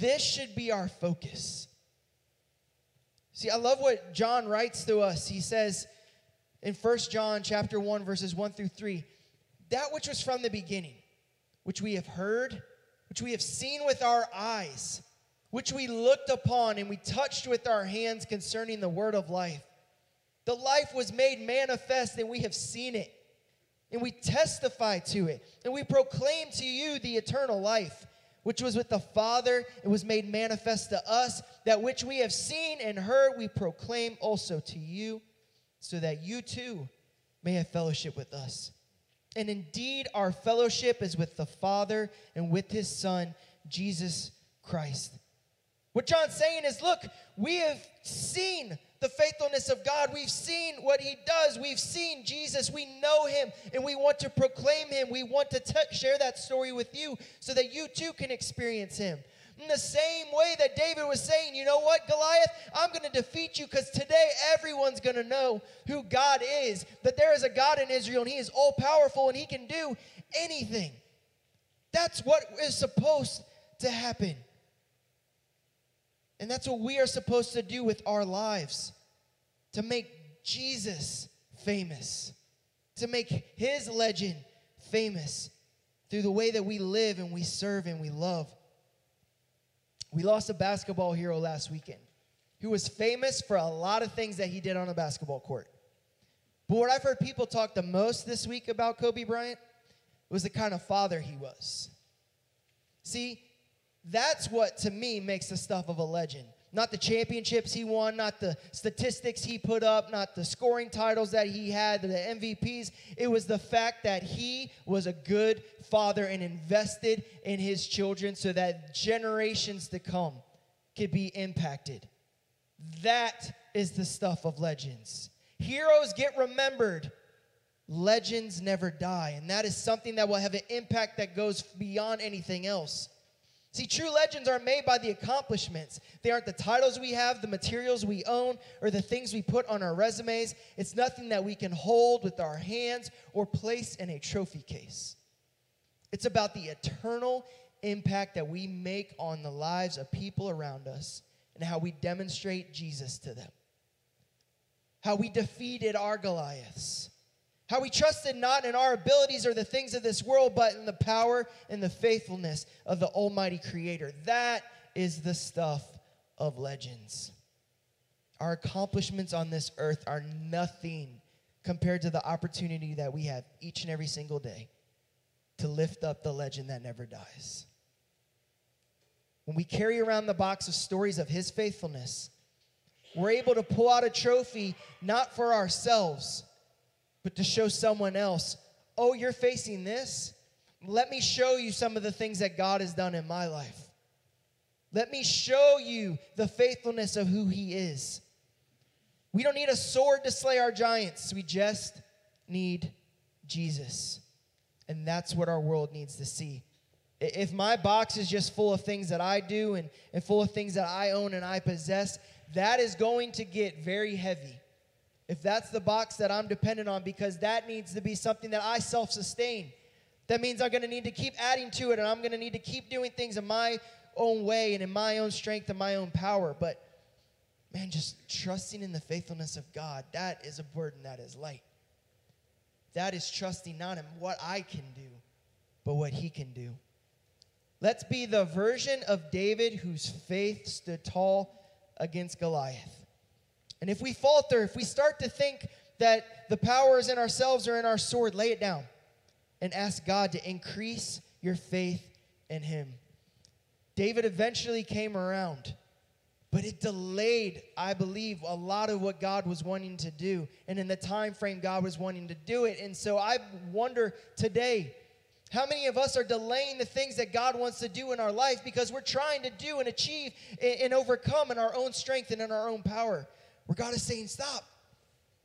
This should be our focus. See, I love what John writes to us. He says in 1 John chapter 1 verses 1 through 3, that which was from the beginning, which we have heard, which we have seen with our eyes, which we looked upon and we touched with our hands concerning the word of life. The life was made manifest and we have seen it. And we testify to it. And we proclaim to you the eternal life, which was with the Father and was made manifest to us. That which we have seen and heard, we proclaim also to you, so that you too may have fellowship with us. And indeed, our fellowship is with the Father and with his Son, Jesus Christ. What John's saying is look, we have seen the faithfulness of God. We've seen what he does. We've seen Jesus. We know him and we want to proclaim him. We want to t- share that story with you so that you too can experience him. In the same way that David was saying, you know what, Goliath, I'm going to defeat you because today everyone's going to know who God is, that there is a God in Israel and he is all powerful and he can do anything. That's what is supposed to happen. And that's what we are supposed to do with our lives to make Jesus famous, to make his legend famous through the way that we live and we serve and we love. We lost a basketball hero last weekend who was famous for a lot of things that he did on a basketball court. But what I've heard people talk the most this week about Kobe Bryant was the kind of father he was. See, that's what to me makes the stuff of a legend. Not the championships he won, not the statistics he put up, not the scoring titles that he had, the MVPs. It was the fact that he was a good father and invested in his children so that generations to come could be impacted. That is the stuff of legends. Heroes get remembered, legends never die. And that is something that will have an impact that goes beyond anything else. See, true legends aren't made by the accomplishments. They aren't the titles we have, the materials we own, or the things we put on our resumes. It's nothing that we can hold with our hands or place in a trophy case. It's about the eternal impact that we make on the lives of people around us and how we demonstrate Jesus to them. How we defeated our Goliaths how we trusted not in our abilities or the things of this world, but in the power and the faithfulness of the Almighty Creator. That is the stuff of legends. Our accomplishments on this earth are nothing compared to the opportunity that we have each and every single day to lift up the legend that never dies. When we carry around the box of stories of His faithfulness, we're able to pull out a trophy not for ourselves but to show someone else, oh, you're facing this? Let me show you some of the things that God has done in my life. Let me show you the faithfulness of who He is. We don't need a sword to slay our giants, we just need Jesus. And that's what our world needs to see. If my box is just full of things that I do and, and full of things that I own and I possess, that is going to get very heavy if that's the box that I'm dependent on, because that needs to be something that I self sustain. That means I'm going to need to keep adding to it, and I'm going to need to keep doing things in my own way and in my own strength and my own power. But man, just trusting in the faithfulness of God, that is a burden that is light. That is trusting not in what I can do, but what He can do. Let's be the version of David whose faith stood tall against Goliath. And if we falter, if we start to think that the power is in ourselves or in our sword, lay it down and ask God to increase your faith in Him. David eventually came around, but it delayed, I believe, a lot of what God was wanting to do, and in the time frame God was wanting to do it. And so I wonder today, how many of us are delaying the things that God wants to do in our life because we're trying to do and achieve and overcome in our own strength and in our own power? Where God is saying, Stop,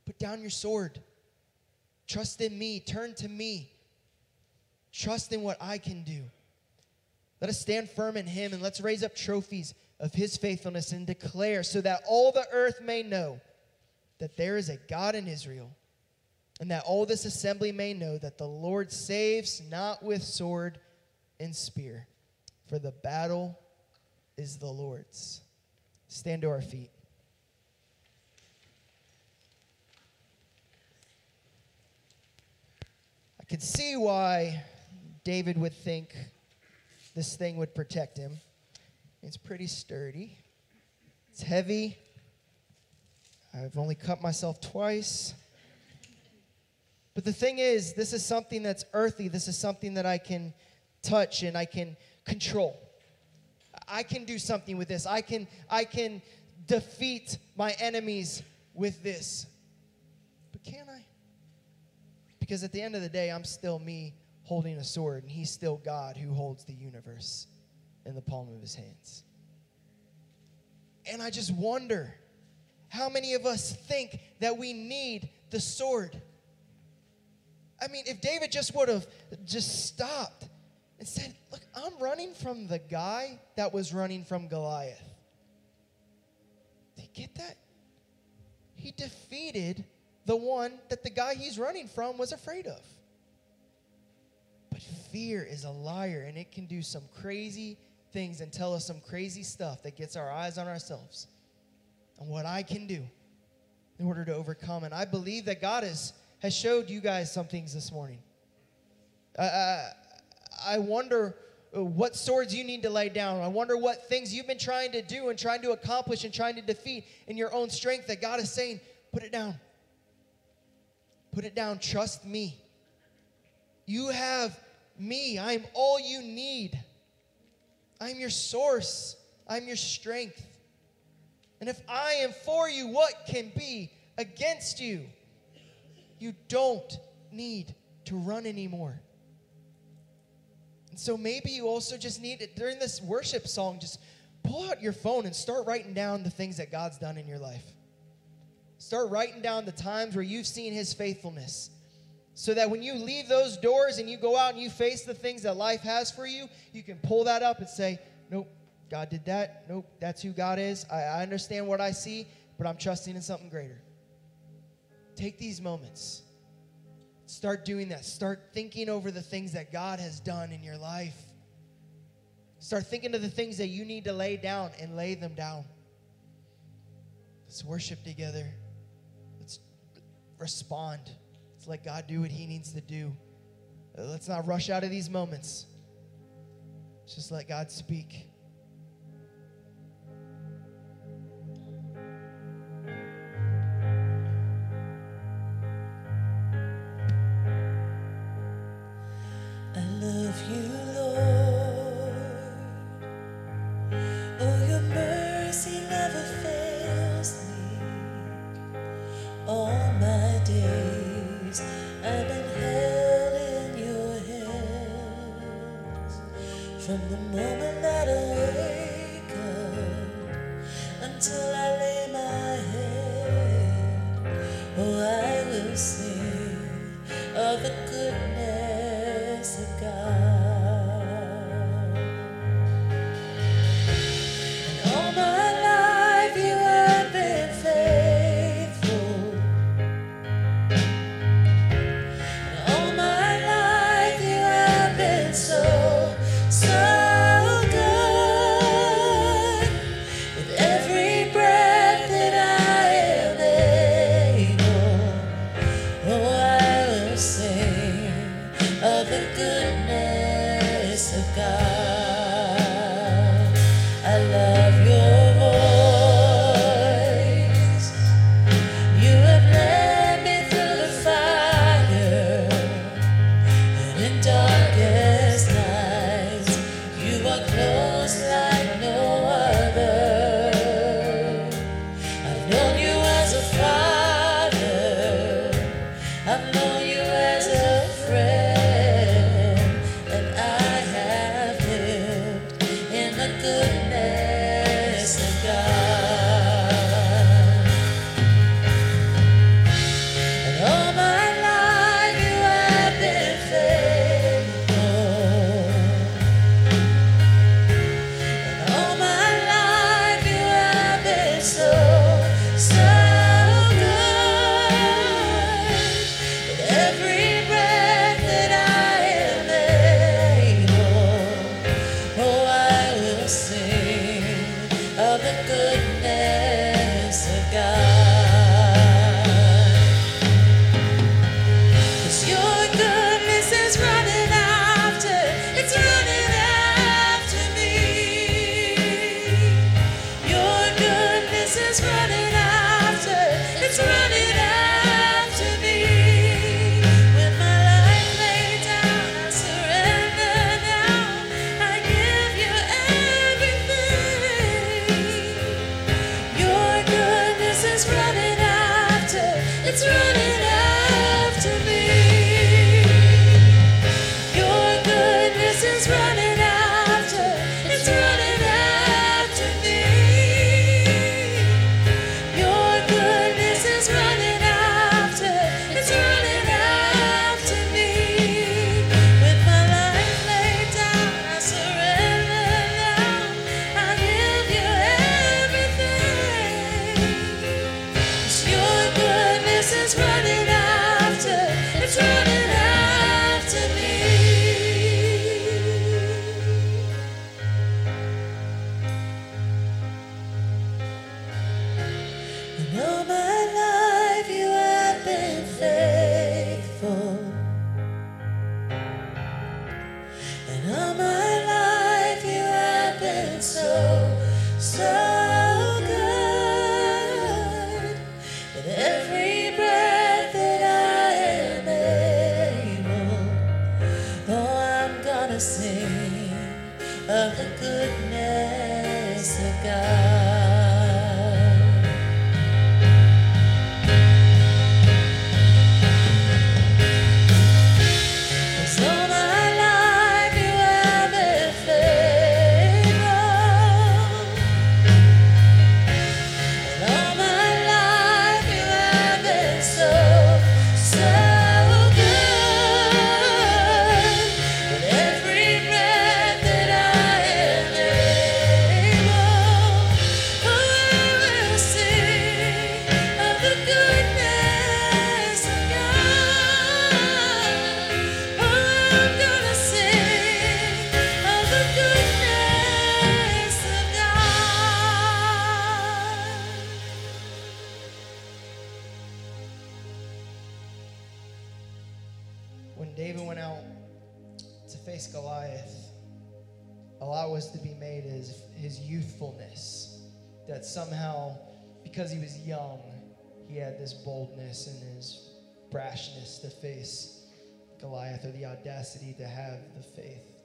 put down your sword. Trust in me, turn to me. Trust in what I can do. Let us stand firm in Him and let's raise up trophies of His faithfulness and declare so that all the earth may know that there is a God in Israel and that all this assembly may know that the Lord saves not with sword and spear, for the battle is the Lord's. Stand to our feet. Can see why David would think this thing would protect him. It's pretty sturdy, it's heavy. I've only cut myself twice. But the thing is, this is something that's earthy. This is something that I can touch and I can control. I can do something with this. I can I can defeat my enemies with this. But can I? Because at the end of the day, I'm still me holding a sword, and he's still God who holds the universe in the palm of his hands. And I just wonder how many of us think that we need the sword? I mean, if David just would have just stopped and said, Look, I'm running from the guy that was running from Goliath. Did you get that? He defeated the one that the guy he's running from was afraid of. But fear is a liar and it can do some crazy things and tell us some crazy stuff that gets our eyes on ourselves and what I can do in order to overcome. And I believe that God has, has showed you guys some things this morning. Uh, I wonder what swords you need to lay down. I wonder what things you've been trying to do and trying to accomplish and trying to defeat in your own strength that God is saying, put it down. Put it down. Trust me. You have me. I'm all you need. I'm your source. I'm your strength. And if I am for you, what can be against you? You don't need to run anymore. And so maybe you also just need it during this worship song, just pull out your phone and start writing down the things that God's done in your life. Start writing down the times where you've seen his faithfulness so that when you leave those doors and you go out and you face the things that life has for you, you can pull that up and say, Nope, God did that. Nope, that's who God is. I, I understand what I see, but I'm trusting in something greater. Take these moments. Start doing that. Start thinking over the things that God has done in your life. Start thinking of the things that you need to lay down and lay them down. Let's worship together respond. Let's let God do what He needs to do. Let's not rush out of these moments. Let's just let God speak. love.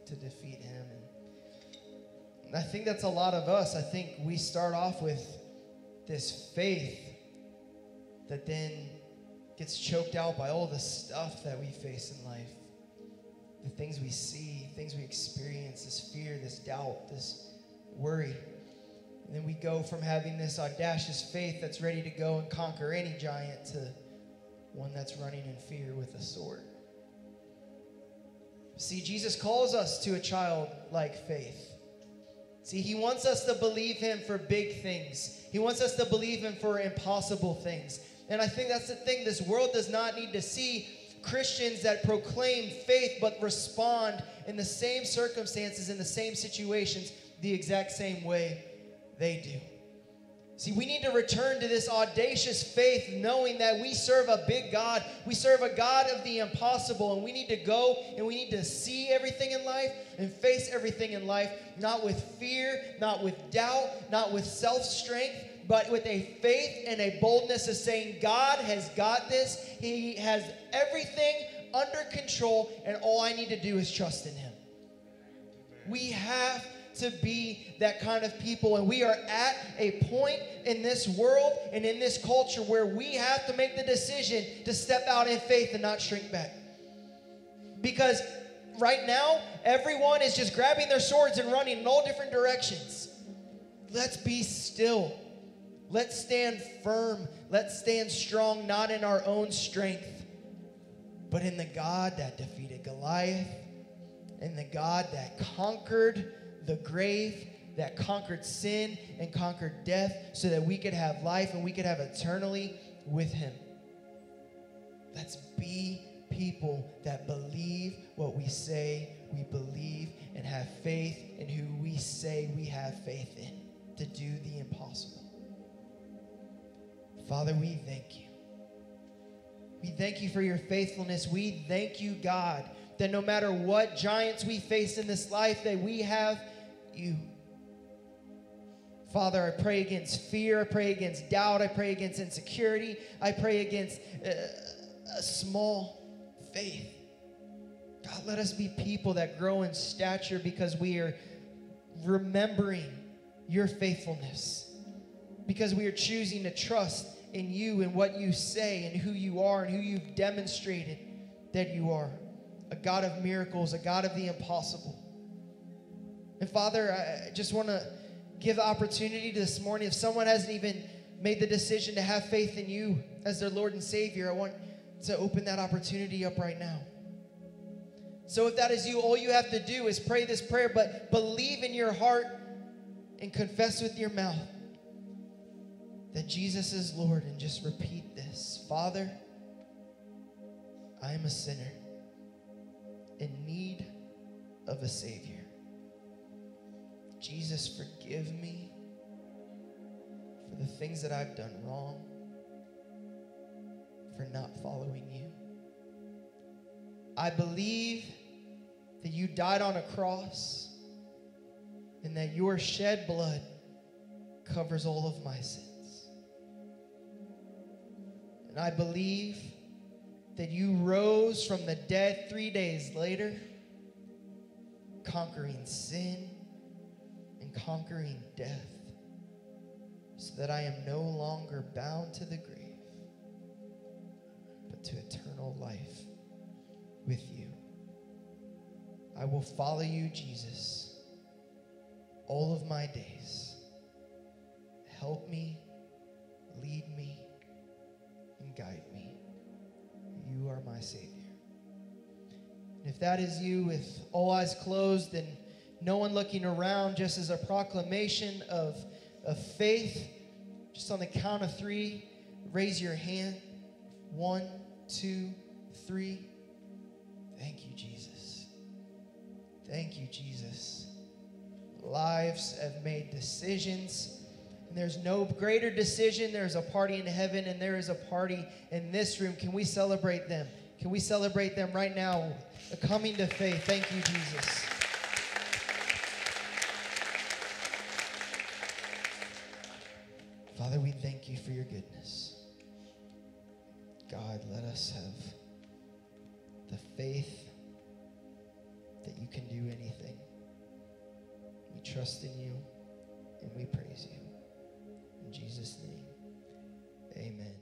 To defeat him. And I think that's a lot of us. I think we start off with this faith that then gets choked out by all the stuff that we face in life the things we see, things we experience, this fear, this doubt, this worry. And then we go from having this audacious faith that's ready to go and conquer any giant to one that's running in fear with a sword. See, Jesus calls us to a childlike faith. See, he wants us to believe him for big things. He wants us to believe him for impossible things. And I think that's the thing. This world does not need to see Christians that proclaim faith but respond in the same circumstances, in the same situations, the exact same way they do. See, we need to return to this audacious faith, knowing that we serve a big God. We serve a God of the impossible, and we need to go and we need to see everything in life and face everything in life, not with fear, not with doubt, not with self strength, but with a faith and a boldness of saying, God has got this. He has everything under control, and all I need to do is trust in Him. We have to be that kind of people. And we are at a point in this world and in this culture where we have to make the decision to step out in faith and not shrink back. Because right now, everyone is just grabbing their swords and running in all different directions. Let's be still. Let's stand firm. Let's stand strong, not in our own strength, but in the God that defeated Goliath, and the God that conquered the grave, that conquered sin and conquered death, so that we could have life and we could have eternally with Him. Let's be people that believe what we say we believe and have faith in who we say we have faith in to do the impossible. Father, we thank you. We thank you for your faithfulness. We thank you, God, that no matter what giants we face in this life, that we have you. Father, I pray against fear. I pray against doubt. I pray against insecurity. I pray against uh, a small faith. God, let us be people that grow in stature because we are remembering your faithfulness, because we are choosing to trust in you and what you say and who you are and who you've demonstrated that you are a God of miracles, a God of the impossible. And Father, I just want to give the opportunity this morning. If someone hasn't even made the decision to have faith in you as their Lord and Savior, I want to open that opportunity up right now. So if that is you, all you have to do is pray this prayer, but believe in your heart and confess with your mouth that Jesus is Lord and just repeat this Father, I am a sinner in need of a Savior. Jesus, forgive me for the things that I've done wrong, for not following you. I believe that you died on a cross and that your shed blood covers all of my sins. And I believe that you rose from the dead three days later, conquering sin conquering death, so that I am no longer bound to the grave, but to eternal life with you. I will follow you, Jesus, all of my days. Help me, lead me, and guide me. You are my Savior. And if that is you with all eyes closed and no one looking around, just as a proclamation of, of faith, just on the count of three, raise your hand. One, two, three. Thank you, Jesus. Thank you, Jesus. Lives have made decisions. And there's no greater decision. There's a party in heaven, and there is a party in this room. Can we celebrate them Can we celebrate them right now? Coming to faith. Thank you, Jesus. Father, we thank you for your goodness. God, let us have the faith that you can do anything. We trust in you and we praise you. In Jesus' name, amen.